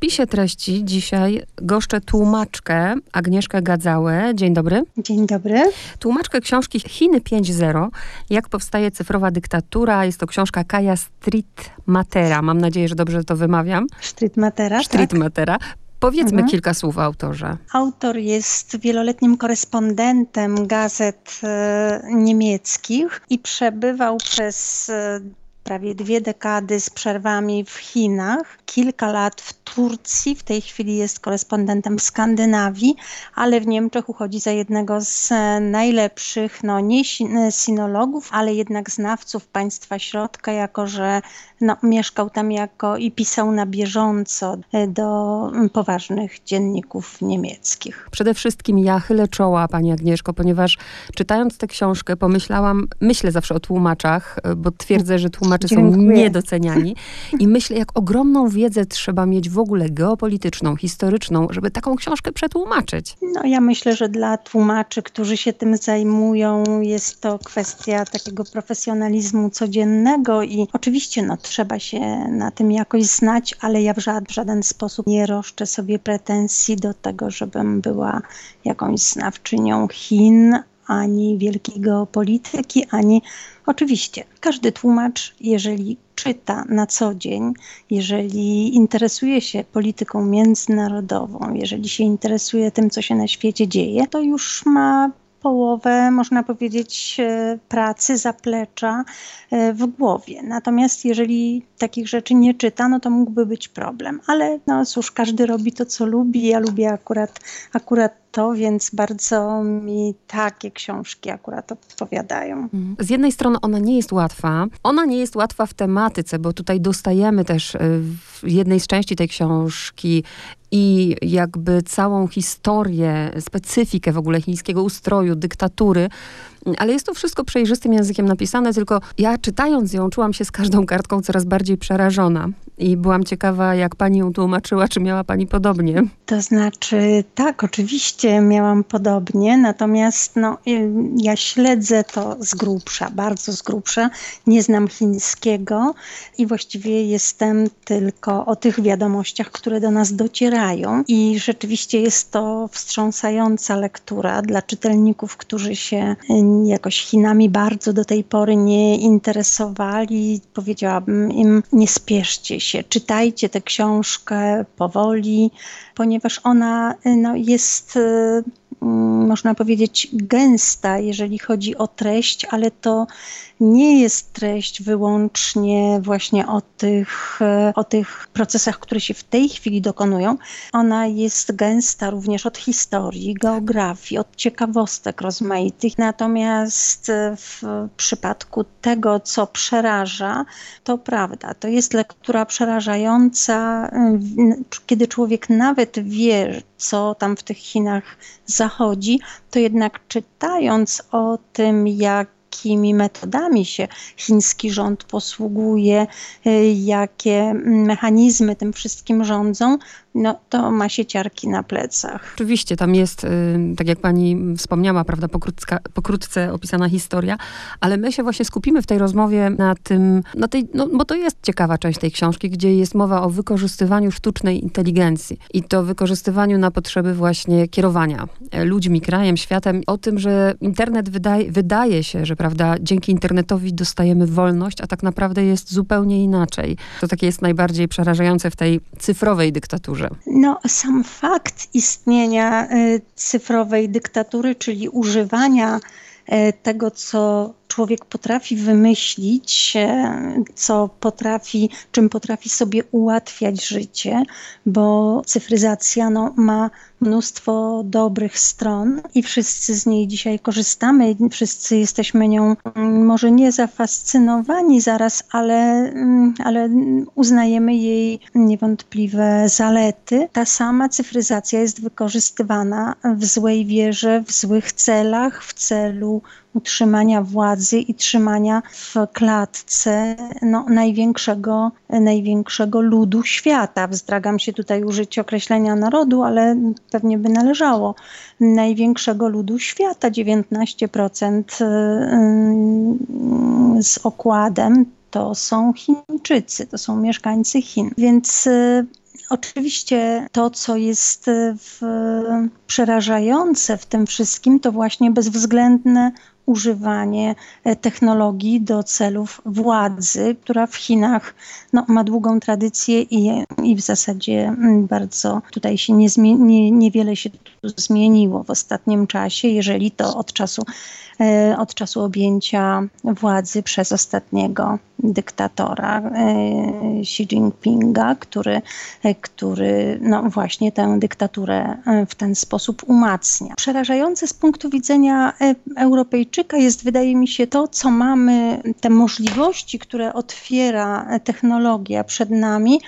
wpisie treści dzisiaj goszczę tłumaczkę Agnieszkę Gadzałę. Dzień dobry. Dzień dobry. Tłumaczkę książki Chiny 5.0. Jak powstaje cyfrowa dyktatura. Jest to książka Kaja Street Matera. Mam nadzieję, że dobrze to wymawiam. Street Matera, Street tak? Matera. Powiedzmy Mhm. kilka słów o autorze. Autor jest wieloletnim korespondentem gazet e, niemieckich i przebywał przez e, prawie dwie dekady z przerwami w Chinach, kilka lat w Turcji, w tej chwili jest korespondentem w Skandynawii, ale w Niemczech uchodzi za jednego z e, najlepszych, no nie e, sinologów, ale jednak znawców państwa środka, jako że no, mieszkał tam jako i pisał na bieżąco e, do mm, poważnych dzienników niemieckich. Przede wszystkim ja chylę czoła, pani Agnieszko, ponieważ czytając tę książkę pomyślałam, myślę zawsze o tłumaczach, y, bo twierdzę, że tłumacze są Dziękuję. niedoceniani i myślę, jak ogromną wiedzę trzeba mieć w ogóle geopolityczną, historyczną, żeby taką książkę przetłumaczyć. No ja myślę, że dla tłumaczy, którzy się tym zajmują, jest to kwestia takiego profesjonalizmu codziennego i oczywiście no, trzeba się na tym jakoś znać, ale ja w, ża- w żaden sposób nie roszczę sobie pretensji do tego, żebym była jakąś znawczynią Chin, ani wielkiej geopolityki, ani oczywiście każdy tłumacz, jeżeli czyta na co dzień, jeżeli interesuje się polityką międzynarodową, jeżeli się interesuje tym, co się na świecie dzieje, to już ma połowę, można powiedzieć, e, pracy, zaplecza e, w głowie. Natomiast jeżeli takich rzeczy nie czyta, no to mógłby być problem. Ale no cóż, każdy robi to, co lubi. Ja lubię akurat, akurat to, więc bardzo mi takie książki akurat odpowiadają. Z jednej strony ona nie jest łatwa. Ona nie jest łatwa w tematyce, bo tutaj dostajemy też y, w jednej z części tej książki i jakby całą historię, specyfikę w ogóle chińskiego ustroju, dyktatury, ale jest to wszystko przejrzystym językiem napisane, tylko ja czytając ją czułam się z każdą kartką coraz bardziej przerażona i byłam ciekawa, jak pani ją tłumaczyła, czy miała pani podobnie. To znaczy, tak, oczywiście miałam podobnie, natomiast no, y, ja śledzę to z grubsza, bardzo z grubsza. Nie znam chińskiego i właściwie jestem tylko o tych wiadomościach, które do nas docierają. I rzeczywiście jest to wstrząsająca lektura dla czytelników, którzy się y, jakoś Chinami bardzo do tej pory nie interesowali. Powiedziałabym im, nie spieszcie się, czytajcie tę książkę powoli, ponieważ ona y, no, jest, y, mm, można powiedzieć, gęsta, jeżeli chodzi o treść, ale to nie jest treść wyłącznie właśnie o tych, e, o tych procesach, które się w tej chwili dokonują. Ona jest gęsta również od historii, geografii, od ciekawostek rozmaitych. Natomiast e, w przypadku tego, co przeraża, to prawda. To jest lektura przerażająca, e, kiedy człowiek nawet wie, co tam w tych Chinach zachodzi, to jednak czytając o tym, jak jakimi metodami się chiński rząd posługuje, y, jakie mechanizmy tym wszystkim rządzą, no to ma się ciarki na plecach. Oczywiście, tam jest, y, tak jak pani wspomniała, prawda, pokrótce, pokrótce opisana historia, ale my się właśnie skupimy w tej rozmowie na tym, na tej, no, bo to jest ciekawa część tej książki, gdzie jest mowa o wykorzystywaniu sztucznej inteligencji i to wykorzystywaniu na potrzeby właśnie kierowania e, ludźmi, krajem, światem, o tym, że internet wydaje, wydaje się, że prawda, dzięki internetowi dostajemy wolność, a tak naprawdę jest zupełnie inaczej. To takie jest najbardziej przerażające w tej cyfrowej dyktaturze. No, sam fakt istnienia y, cyfrowej dyktatury, czyli używania y, tego, co człowiek potrafi wymyślić, e, co potrafi, czym potrafi sobie ułatwiać życie, bo cyfryzacja no, ma mnóstwo dobrych stron i wszyscy z niej dzisiaj korzystamy, wszyscy jesteśmy nią mm, może nie zafascynowani zaraz, ale, mm, ale uznajemy jej niewątpliwe zalety. Ta sama cyfryzacja jest wykorzystywana w złej wierze, w złych celach, w celu utrzymania władzy i trzymania w klatce no, największego, największego ludu świata. Wzdragam się tutaj użyć określenia narodu, ale pewnie by należało. Największego ludu świata, 19% y, z okładem to są Chińczycy, to są mieszkańcy Chin. Więc y, Oczywiście to, co jest w, przerażające w tym wszystkim, to właśnie bezwzględne używanie e, technologii do celów władzy, która w Chinach no, ma długą tradycję i, i w zasadzie mm, bardzo tutaj się nie, nie, niewiele się tu zmieniło w ostatnim czasie, jeżeli to od czasu od czasu objęcia władzy przez ostatniego dyktatora e, Xi Jinpinga, który, e, który no właśnie tę dyktaturę w ten sposób umacnia. Przerażające z punktu widzenia Europejczyka jest, wydaje mi się, to, co mamy, te możliwości, które otwiera technologia przed nami,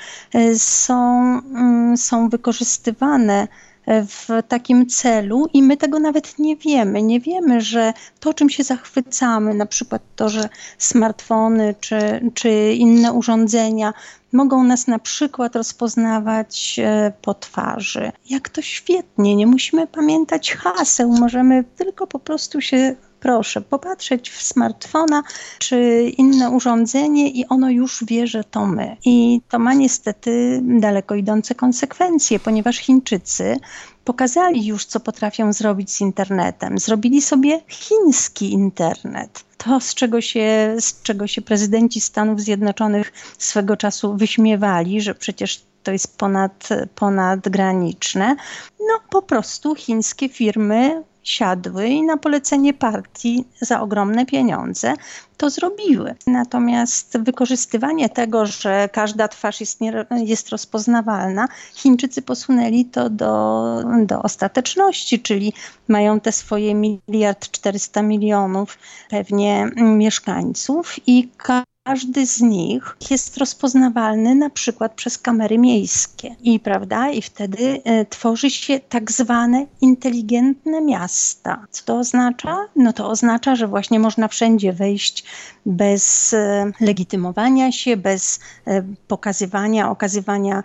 są, mm, są wykorzystywane w takim celu i my tego nawet nie wiemy. Nie wiemy, że to, czym się zachwycamy, na przykład to, że smartfony czy, czy inne urządzenia mogą nas na przykład rozpoznawać e, po twarzy. Jak to świetnie, nie musimy pamiętać haseł, możemy tylko po prostu się proszę popatrzeć w smartfona czy inne urządzenie i ono już wie, że to my. I to ma niestety daleko idące konsekwencje, ponieważ Chińczycy pokazali już, co potrafią zrobić z internetem. Zrobili sobie chiński internet. To, z czego się, z czego się prezydenci Stanów Zjednoczonych swego czasu wyśmiewali, że przecież to jest ponad, ponadgraniczne. No po prostu chińskie firmy siadły i na polecenie partii za ogromne pieniądze to zrobiły. Natomiast wykorzystywanie tego, że każda twarz jest, nie, jest rozpoznawalna, Chińczycy posunęli to do, do ostateczności, czyli mają te swoje miliard 400 milionów pewnie mieszkańców i każdy z nich jest rozpoznawalny na przykład przez kamery miejskie i prawda i wtedy e, tworzy się tak zwane inteligentne miasta. Co to oznacza? No to oznacza, że właśnie można wszędzie wejść bez e, legitymowania się, bez e, pokazywania, okazywania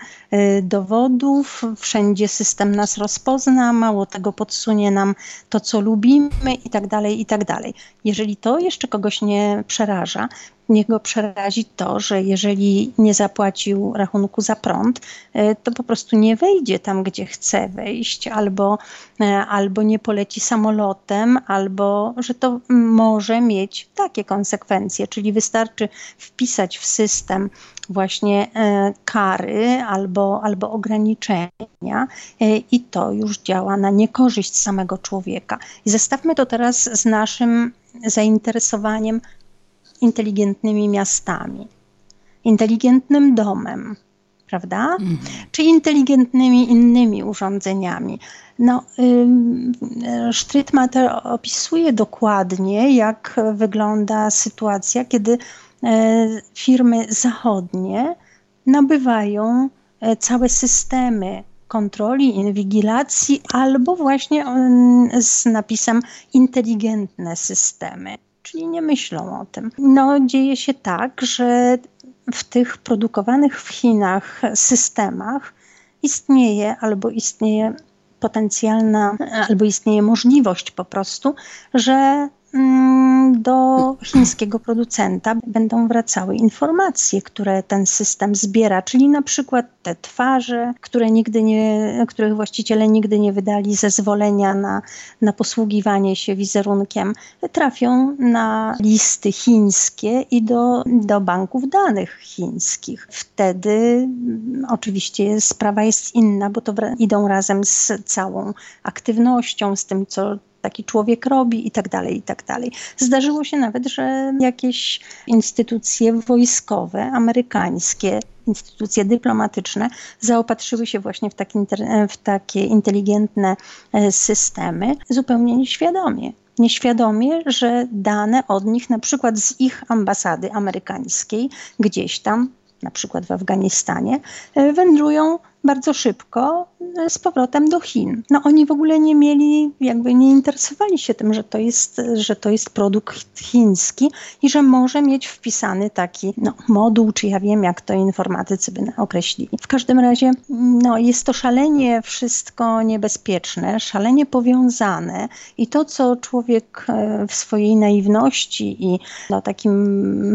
dowodów. Wszędzie system nas rozpozna, mało tego podsunie nam to, co lubimy i tak dalej, i tak dalej. Jeżeli to jeszcze kogoś nie przeraża, niego przerazi to, że jeżeli nie zapłacił rachunku za prąd, e, to po prostu nie wejdzie tam, gdzie chce wejść, albo, e, albo nie poleci samolotem, albo że to może mieć takie konsekwencje, czyli wystarczy wpisać w system właśnie e, kary albo, albo ograniczenia i to już działa na niekorzyść samego człowieka. I zestawmy to teraz z naszym zainteresowaniem inteligentnymi miastami, inteligentnym domem, prawda? Mhm. Czy inteligentnymi innymi urządzeniami. No, Strittmatter opisuje dokładnie, jak wygląda sytuacja, kiedy e, firmy zachodnie nabywają e, całe systemy kontroli, inwigilacji albo właśnie z napisem inteligentne systemy czyli nie myślą o tym. No, dzieje się tak, że w tych produkowanych w Chinach systemach istnieje albo istnieje potencjalna, albo istnieje możliwość po prostu, że do chińskiego producenta będą wracały informacje, które ten system zbiera, czyli na przykład te twarze, które nigdy nie, których właściciele nigdy nie wydali zezwolenia na, na posługiwanie się wizerunkiem, trafią na listy chińskie i do, do banków danych chińskich. Wtedy mm, oczywiście sprawa jest inna, bo to idą razem z całą aktywnością, z tym, co taki człowiek robi i tak dalej, i tak dalej. Zdarzyło się nawet, że jakieś instytucje wojskowe, amerykańskie, instytucje dyplomatyczne zaopatrzyły się właśnie w, taki, w takie inteligentne e, systemy zupełnie nieświadomie nieświadomie, że dane od nich, na przykład z ich ambasady amerykańskiej, gdzieś tam, na przykład w Afganistanie, e, wędrują bardzo szybko z powrotem do Chin. No oni w ogóle nie mieli, jakby nie interesowali się tym, że to jest, że to jest produkt chiński i że może mieć wpisany taki no, moduł, czy ja wiem, jak to informatycy by określili. W każdym razie no, jest to szalenie wszystko niebezpieczne, szalenie powiązane i to, co człowiek e, w swojej naiwności i no, takim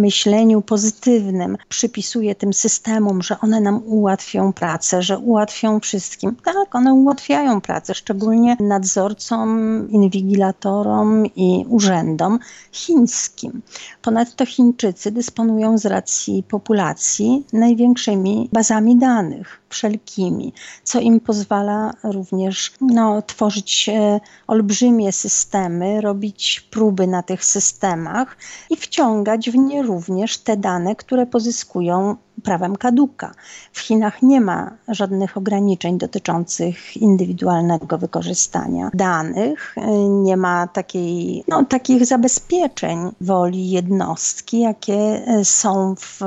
myśleniu pozytywnym przypisuje tym systemom, że one nam ułatwią pracę, że ułatwią wszystkim. Tak, one ułatwiają pracę, szczególnie nadzorcom, inwigilatorom i urzędom chińskim. Ponadto Chińczycy dysponują z racji populacji największymi bazami danych wszelkimi, co im pozwala również no, tworzyć e, olbrzymie systemy, robić próby na tych systemach i wciągać w nie również te dane, które pozyskują prawem kaduka. W Chinach nie ma żadnych ograniczeń dotyczących indywidualnego wykorzystania danych, nie ma takiej, no, takich zabezpieczeń woli jednostki, jakie są w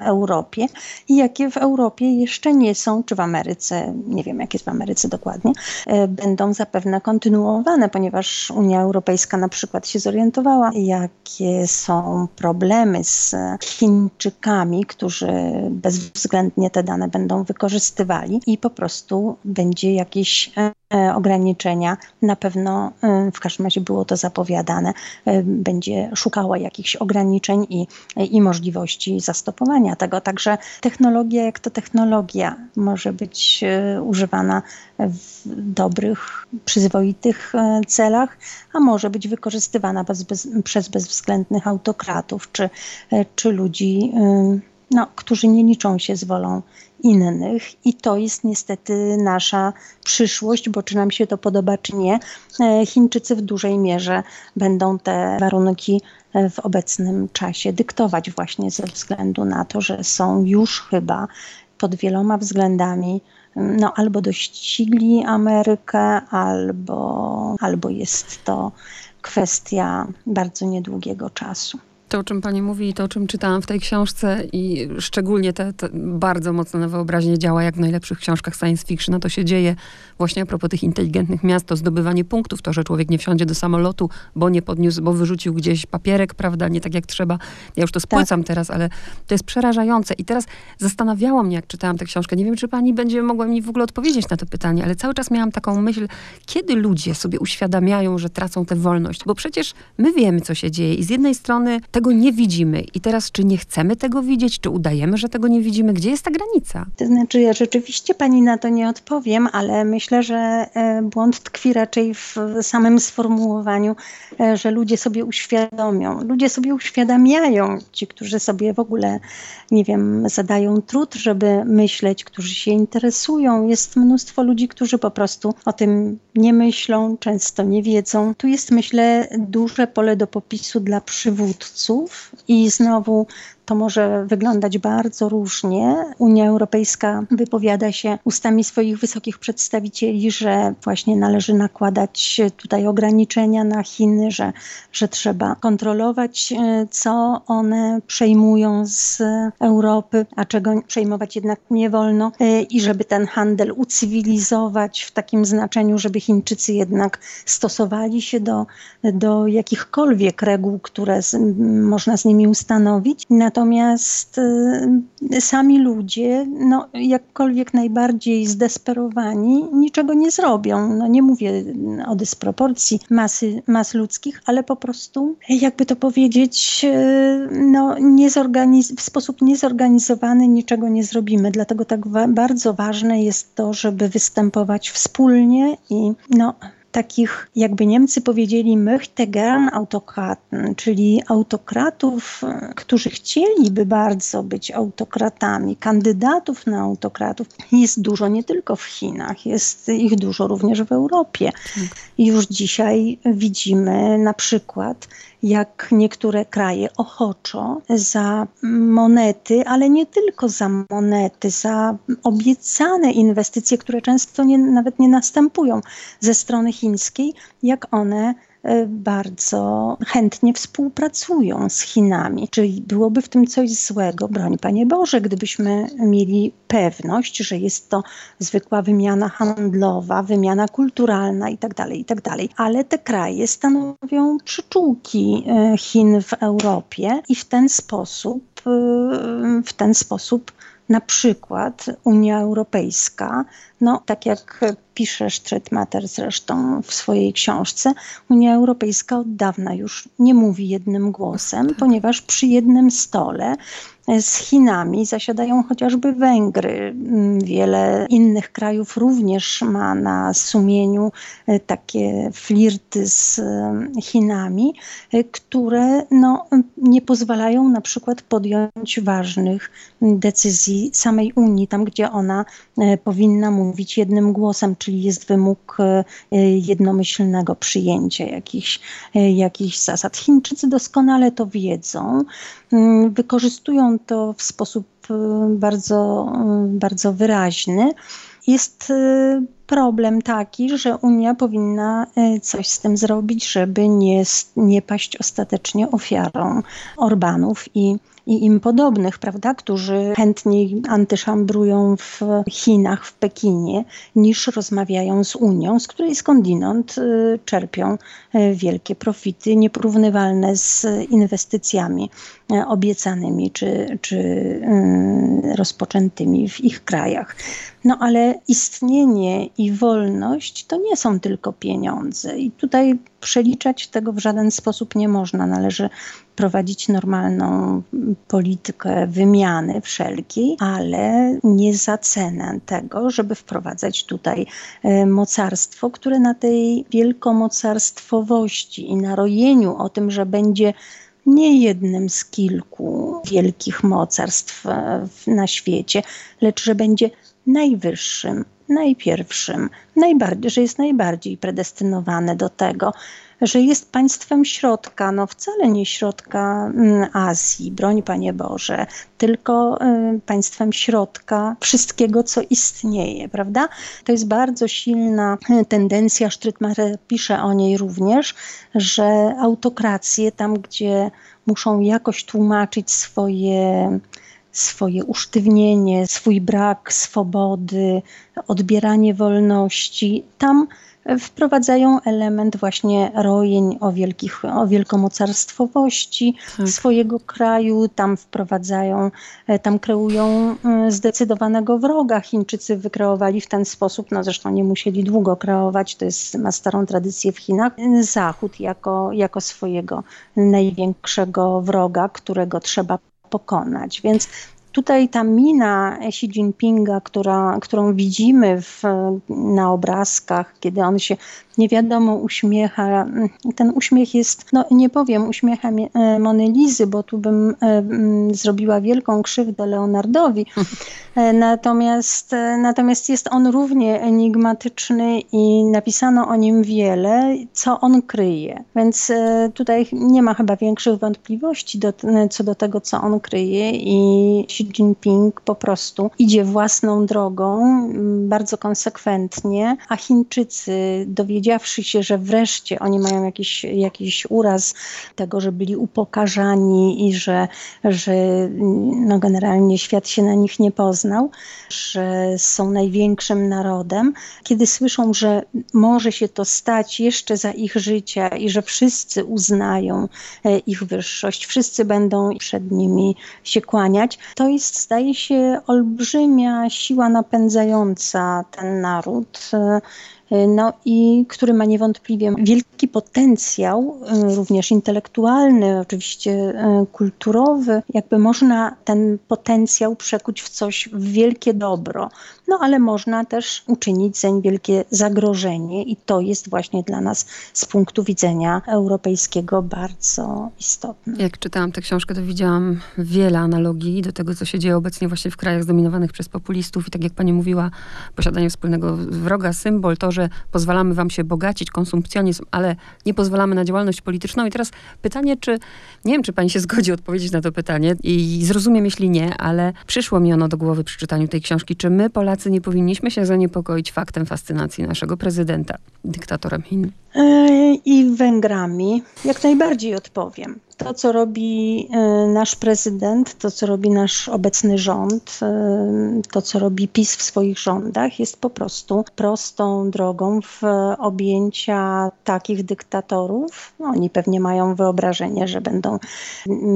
Europie i jakie w Europie jeszcze nie są, czy w Ameryce, nie wiem jak jest w Ameryce dokładnie, będą zapewne kontynuowane, ponieważ Unia Europejska na przykład się zorientowała, jakie są problemy z Chińczykami, którzy bezwzględnie te dane będą wykorzystywali i po prostu będzie jakieś e, ograniczenia. Na pewno, e, w każdym razie było to zapowiadane, e, będzie szukała jakichś ograniczeń i, i możliwości zastopowania tego. Także technologia, jak to technologia, może być używana w dobrych, przyzwoitych celach, a może być wykorzystywana bez, bez, przez bezwzględnych autokratów czy, czy ludzi no, którzy nie liczą się z wolą innych i to jest niestety nasza przyszłość, bo czy nam się to podoba, czy nie, e, Chińczycy w dużej mierze będą te warunki e, w obecnym czasie dyktować właśnie ze względu na to, że są już chyba pod wieloma względami no, albo dościgli Amerykę, albo, albo jest to kwestia bardzo niedługiego czasu. To, o czym pani mówi i to, o czym czytałam w tej książce i szczególnie te, te bardzo mocno na wyobraźnię działa, jak w najlepszych książkach science fiction, no to się dzieje właśnie a propos tych inteligentnych miast, to zdobywanie punktów, to, że człowiek nie wsiądzie do samolotu, bo nie podniósł, bo wyrzucił gdzieś papierek, prawda, nie tak jak trzeba. Ja już to spłycam tak. teraz, ale to jest przerażające. I teraz zastanawiało mnie, jak czytałam tę książkę, nie wiem, czy pani będzie mogła mi w ogóle odpowiedzieć na to pytanie, ale cały czas miałam taką myśl, kiedy ludzie sobie uświadamiają, że tracą tę wolność, bo przecież my wiemy, co się dzieje i z jednej strony tego nie widzimy. I teraz, czy nie chcemy tego widzieć, czy udajemy, że tego nie widzimy? Gdzie jest ta granica? To znaczy, ja rzeczywiście pani na to nie odpowiem, ale myślę, że e, błąd tkwi raczej w samym sformułowaniu, e, że ludzie sobie uświadomią. Ludzie sobie uświadamiają, ci, którzy sobie w ogóle, nie wiem, zadają trud, żeby myśleć, którzy się interesują. Jest mnóstwo ludzi, którzy po prostu o tym nie myślą, często nie wiedzą. Tu jest, myślę, duże pole do popisu dla przywódców i znowu to może wyglądać bardzo różnie. Unia Europejska wypowiada się ustami swoich wysokich przedstawicieli, że właśnie należy nakładać tutaj ograniczenia na Chiny, że, że trzeba kontrolować, e, co one przejmują z Europy, a czego przejmować jednak nie wolno e, i żeby ten handel ucywilizować w takim znaczeniu, żeby Chińczycy jednak stosowali się do, do jakichkolwiek reguł, które z, można z nimi ustanowić. Natomiast Natomiast y, sami ludzie, no, jakkolwiek najbardziej zdesperowani, niczego nie zrobią. No, nie mówię o dysproporcji masy, mas ludzkich, ale po prostu, jakby to powiedzieć, y, no, w sposób niezorganizowany niczego nie zrobimy. Dlatego tak wa bardzo ważne jest to, żeby występować wspólnie i no, takich, jakby Niemcy powiedzieli, möchte gern Autokraten, czyli autokratów, którzy chcieliby bardzo być autokratami, kandydatów na autokratów, jest dużo nie tylko w Chinach, jest ich dużo również w Europie. Tak. Już dzisiaj widzimy na przykład, jak niektóre kraje ochoczo za monety, ale nie tylko za monety, za obiecane inwestycje, które często nie, nawet nie następują ze strony chińskiej, jak one bardzo chętnie współpracują z Chinami. Czy byłoby w tym coś złego? Broń Panie Boże, gdybyśmy mieli pewność, że jest to zwykła wymiana handlowa, wymiana kulturalna itd., tak itd. Tak Ale te kraje stanowią przyczółki e, Chin w Europie i w ten sposób, e, w ten sposób na przykład Unia Europejska, no tak jak pisze Streetmatter zresztą w swojej książce, Unia Europejska od dawna już nie mówi jednym głosem, tak. ponieważ przy jednym stole z Chinami zasiadają chociażby Węgry. Wiele innych krajów również ma na sumieniu e, takie flirty z e, Chinami, e, które no, nie pozwalają na przykład podjąć ważnych decyzji samej Unii, tam gdzie ona powinna mówić jednym głosem, czyli jest wymóg jednomyślnego przyjęcia jakichś, jakichś zasad. Chińczycy doskonale to wiedzą, wykorzystują to w sposób y, bardzo, y, bardzo wyraźny. Jest y, problem taki, że Unia powinna coś z tym zrobić, żeby nie, nie paść ostatecznie ofiarą Orbanów i i im podobnych, prawda, którzy chętniej antyszambrują w Chinach, w Pekinie, niż rozmawiają z Unią, z której skądinąd czerpią wielkie profity, nieporównywalne z inwestycjami obiecanymi czy, czy rozpoczętymi w ich krajach. No ale istnienie i wolność to nie są tylko pieniądze. I tutaj przeliczać tego w żaden sposób nie można. Należy prowadzić normalną politykę wymiany wszelkiej, ale nie za cenę tego, żeby wprowadzać tutaj e, mocarstwo, które na tej wielkomocarstwowości i narojeniu o tym, że będzie nie jednym z kilku wielkich mocarstw e, na świecie, lecz że będzie najwyższym, najpierwszym, najbardziej, że jest najbardziej predestynowane do tego, że jest państwem środka, no wcale nie środka mm, Azji, broń Panie Boże, tylko y, państwem środka wszystkiego, co istnieje, prawda? To jest bardzo silna y, tendencja, Sztrytmacher pisze o niej również, że autokracje tam, gdzie muszą jakoś tłumaczyć swoje swoje usztywnienie, swój brak swobody, odbieranie wolności. Tam wprowadzają element właśnie rojeń o, wielkich, o wielkomocarstwowości tak. swojego kraju, tam wprowadzają, e, tam kreują e, zdecydowanego wroga. Chińczycy wykreowali w ten sposób, no zresztą nie musieli długo kreować, to jest, ma starą tradycję w Chinach, Zachód jako, jako swojego największego wroga, którego trzeba pokonać. Więc Tutaj ta mina Xi Jinpinga, która, którą widzimy w, na obrazkach, kiedy on się nie wiadomo uśmiecha, ten uśmiech jest, no nie powiem uśmiecha e, Monelizy, bo tu bym e, zrobiła wielką krzywdę Leonardowi. E, natomiast, natomiast jest on równie enigmatyczny i napisano o nim wiele, co on kryje. Więc tutaj nie ma chyba większych wątpliwości do, co do tego, co on kryje i Xi Jinping po prostu idzie własną drogą, bardzo konsekwentnie, a Chińczycy dowiedziawszy się, że wreszcie oni mają jakiś, jakiś uraz tego, że byli upokarzani i że, że no generalnie świat się na nich nie poznał, że są największym narodem, kiedy słyszą, że może się to stać jeszcze za ich życia i że wszyscy uznają e, ich wyższość, wszyscy będą przed nimi się kłaniać, to jest, zdaje się, olbrzymia siła napędzająca ten naród no i który ma niewątpliwie wielki potencjał, y, również intelektualny, oczywiście y, kulturowy. Jakby można ten potencjał przekuć w coś, w wielkie dobro, no ale można też uczynić zeń wielkie zagrożenie i to jest właśnie dla nas z punktu widzenia europejskiego bardzo istotne. Jak czytałam tę książkę, to widziałam wiele analogii do tego, co się dzieje obecnie właśnie w krajach zdominowanych przez populistów i tak jak pani mówiła, posiadanie wspólnego wroga, symbol, to, że że pozwalamy wam się bogacić, konsumpcjonizm, ale nie pozwalamy na działalność polityczną. I teraz pytanie, czy, nie wiem, czy pani się zgodzi odpowiedzieć na to pytanie i zrozumiem, jeśli nie, ale przyszło mi ono do głowy przy czytaniu tej książki. Czy my, Polacy, nie powinniśmy się zaniepokoić faktem fascynacji naszego prezydenta, dyktatorem Chin? i Węgrami. Jak najbardziej odpowiem to, co robi e, nasz prezydent, to, co robi nasz obecny rząd, e, to, co robi PiS w swoich rządach, jest po prostu prostą drogą w objęcia takich dyktatorów. No, oni pewnie mają wyobrażenie, że będą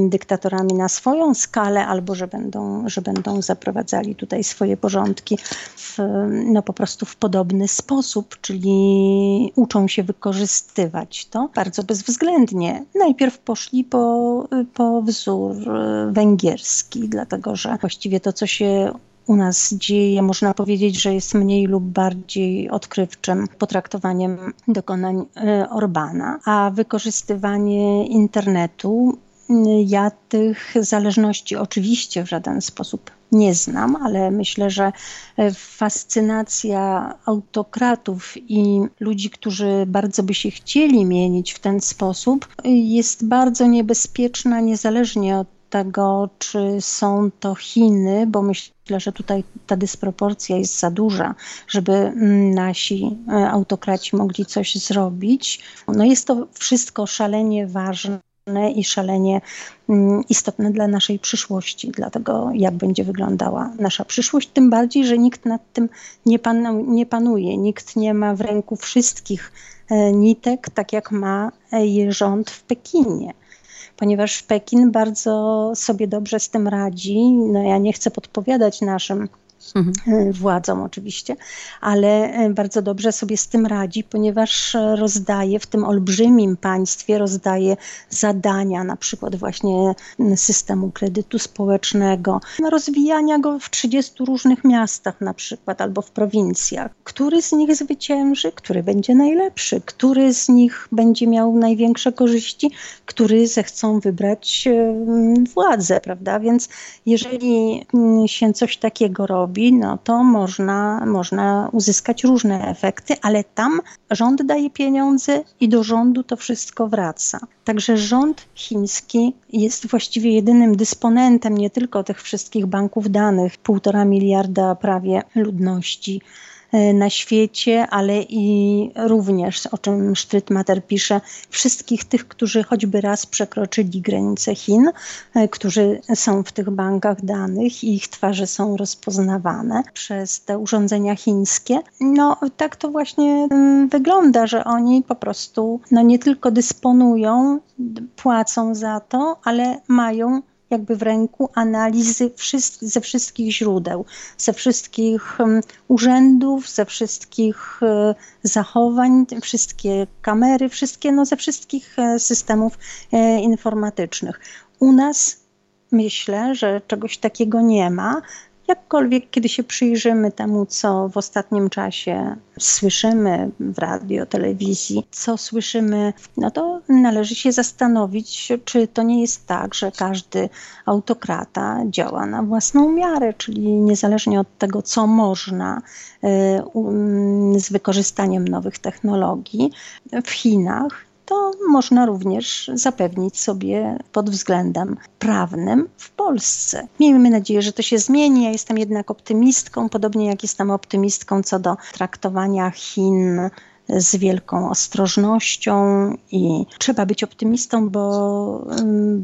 dyktatorami na swoją skalę, albo że będą, że będą zaprowadzali tutaj swoje porządki w, no, po prostu w podobny sposób, czyli uczą się wykorzystywać to bardzo bezwzględnie. Najpierw poszli po, po wzór węgierski, dlatego że właściwie to, co się u nas dzieje, można powiedzieć, że jest mniej lub bardziej odkrywczym potraktowaniem dokonań e, Orbana, a wykorzystywanie internetu. Ja tych zależności oczywiście w żaden sposób nie znam, ale myślę, że e, fascynacja autokratów i ludzi, którzy bardzo by się chcieli mienić w ten sposób, jest bardzo niebezpieczna, niezależnie od tego, czy są to Chiny, bo myślę, że tutaj ta dysproporcja jest za duża, żeby mm, nasi e, autokraci mogli coś zrobić. No jest to wszystko szalenie ważne i szalenie mm, istotne dla naszej przyszłości, dla tego, jak będzie wyglądała nasza przyszłość. Tym bardziej, że nikt nad tym nie, pan, nie panuje, nikt nie ma w ręku wszystkich e, nitek, tak jak ma je rząd w Pekinie. Ponieważ Pekin bardzo sobie dobrze z tym radzi. No ja nie chcę podpowiadać naszym mhm. E, władzą oczywiście, ale e, bardzo dobrze sobie z tym radzi, ponieważ e, rozdaje w tym olbrzymim państwie, rozdaje zadania, na przykład właśnie systemu kredytu społecznego, rozwijania go w 30 różnych miastach na przykład albo w prowincjach. Który z nich zwycięży, który będzie najlepszy, który z nich będzie miał największe korzyści, który zechcą wybrać władzę, prawda? Więc jeżeli się coś takiego robi, robi, no to można, można uzyskać różne efekty, ale tam rząd daje pieniądze i do rządu to wszystko wraca. Także rząd chiński jest właściwie jedynym dysponentem nie tylko tych wszystkich banków danych, półtora miliarda prawie ludności na świecie, ale i również, o czym Sztrytmater pisze, wszystkich tych, którzy choćby raz przekroczyli granice Chin, e, którzy są w tych bankach danych i ich twarze są rozpoznawane przez te urządzenia chińskie. No tak to właśnie mm, wygląda, że oni po prostu no, nie tylko dysponują, płacą za to, ale mają jakby w ręku analizy ze wszystkich źródeł, ze wszystkich urzędów, ze wszystkich e, zachowań, wszystkie kamery, wszystkie, no ze wszystkich e, systemów e, informatycznych. U nas myślę, że czegoś takiego nie ma. Jakkolwiek, kiedy się przyjrzymy temu, co w ostatnim czasie słyszymy w radio, telewizji, co słyszymy, no to należy się zastanowić, czy to nie jest tak, że każdy autokrata działa na własną miarę, czyli niezależnie od tego, co można y, z wykorzystaniem nowych technologii w Chinach to można również zapewnić sobie pod względem prawnym w Polsce. Miejmy nadzieję, że to się zmieni. Ja jestem jednak optymistką, podobnie jak jestem optymistką co do traktowania Chin z wielką ostrożnością i trzeba być optymistą, bo,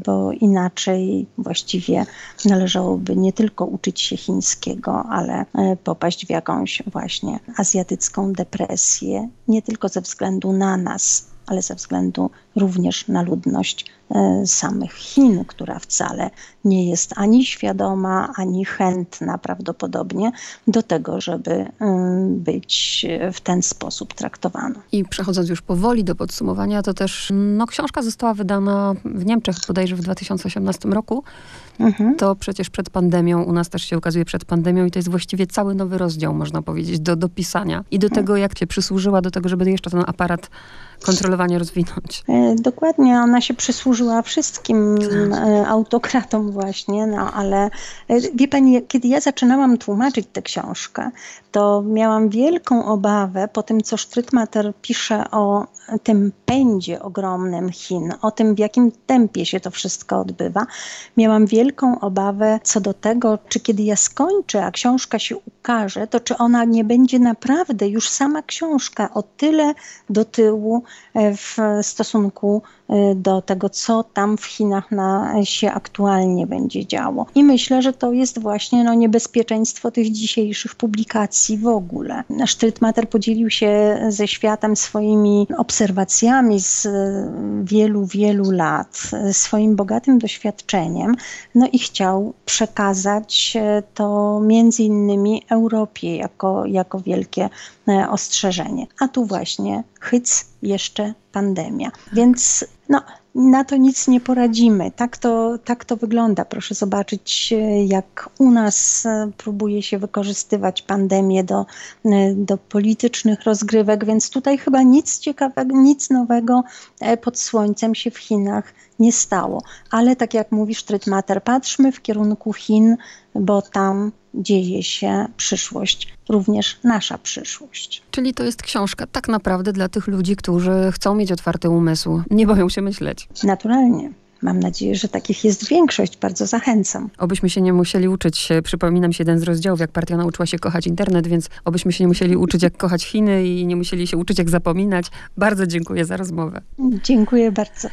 bo inaczej właściwie należałoby nie tylko uczyć się chińskiego, ale e, popaść w jakąś właśnie azjatycką depresję, nie tylko ze względu na nas, ale ze względu również na ludność samych Chin, która wcale nie jest ani świadoma, ani chętna prawdopodobnie do tego, żeby być w ten sposób traktowana. I przechodząc już powoli do podsumowania, to też no, książka została wydana w Niemczech bodajże w 2018 roku. Mhm. To przecież przed pandemią, u nas też się ukazuje przed pandemią i to jest właściwie cały nowy rozdział, można powiedzieć, do dopisania i do mhm. tego, jak cię przysłużyła do tego, żeby jeszcze ten aparat kontrolowania rozwinąć. E, dokładnie, ona się przysłużyła służyła wszystkim e, autokratom właśnie, no ale e, wie pani, kiedy ja zaczynałam tłumaczyć tę książkę, to miałam wielką obawę po tym, co Sztrytmater pisze o tym pędzie ogromnym Chin, o tym, w jakim tempie się to wszystko odbywa. Miałam wielką obawę co do tego, czy kiedy ja skończę, a książka się ukaże, to czy ona nie będzie naprawdę już sama książka o tyle do tyłu e, w stosunku do tego, co tam w Chinach na, się aktualnie będzie działo. I myślę, że to jest właśnie no, niebezpieczeństwo tych dzisiejszych publikacji w ogóle. Sztrytmater podzielił się ze światem swoimi obserwacjami z wielu, wielu lat, swoim bogatym doświadczeniem, no i chciał przekazać to między innymi Europie jako, jako wielkie ostrzeżenie. A tu właśnie hyc, jeszcze pandemia. Więc no, na to nic nie poradzimy. Tak to, tak to wygląda. Proszę zobaczyć, jak u nas e, próbuje się wykorzystywać pandemię do, e, do politycznych rozgrywek, więc tutaj chyba nic ciekawego, nic nowego pod słońcem się w Chinach nie stało. Ale tak jak mówi Sztrytmater, patrzmy w kierunku Chin, bo tam dzieje się przyszłość, również nasza przyszłość. Czyli to jest książka tak naprawdę dla tych ludzi, którzy chcą mieć otwarty umysł, nie boją się myśleć. Naturalnie. Mam nadzieję, że takich jest większość. Bardzo zachęcam. Obyśmy się nie musieli uczyć, przypominam się jeden z rozdziałów, jak partia nauczyła się kochać internet, więc obyśmy się nie musieli uczyć, jak kochać Chiny i nie musieli się uczyć, jak zapominać. Bardzo dziękuję za rozmowę. Dziękuję bardzo.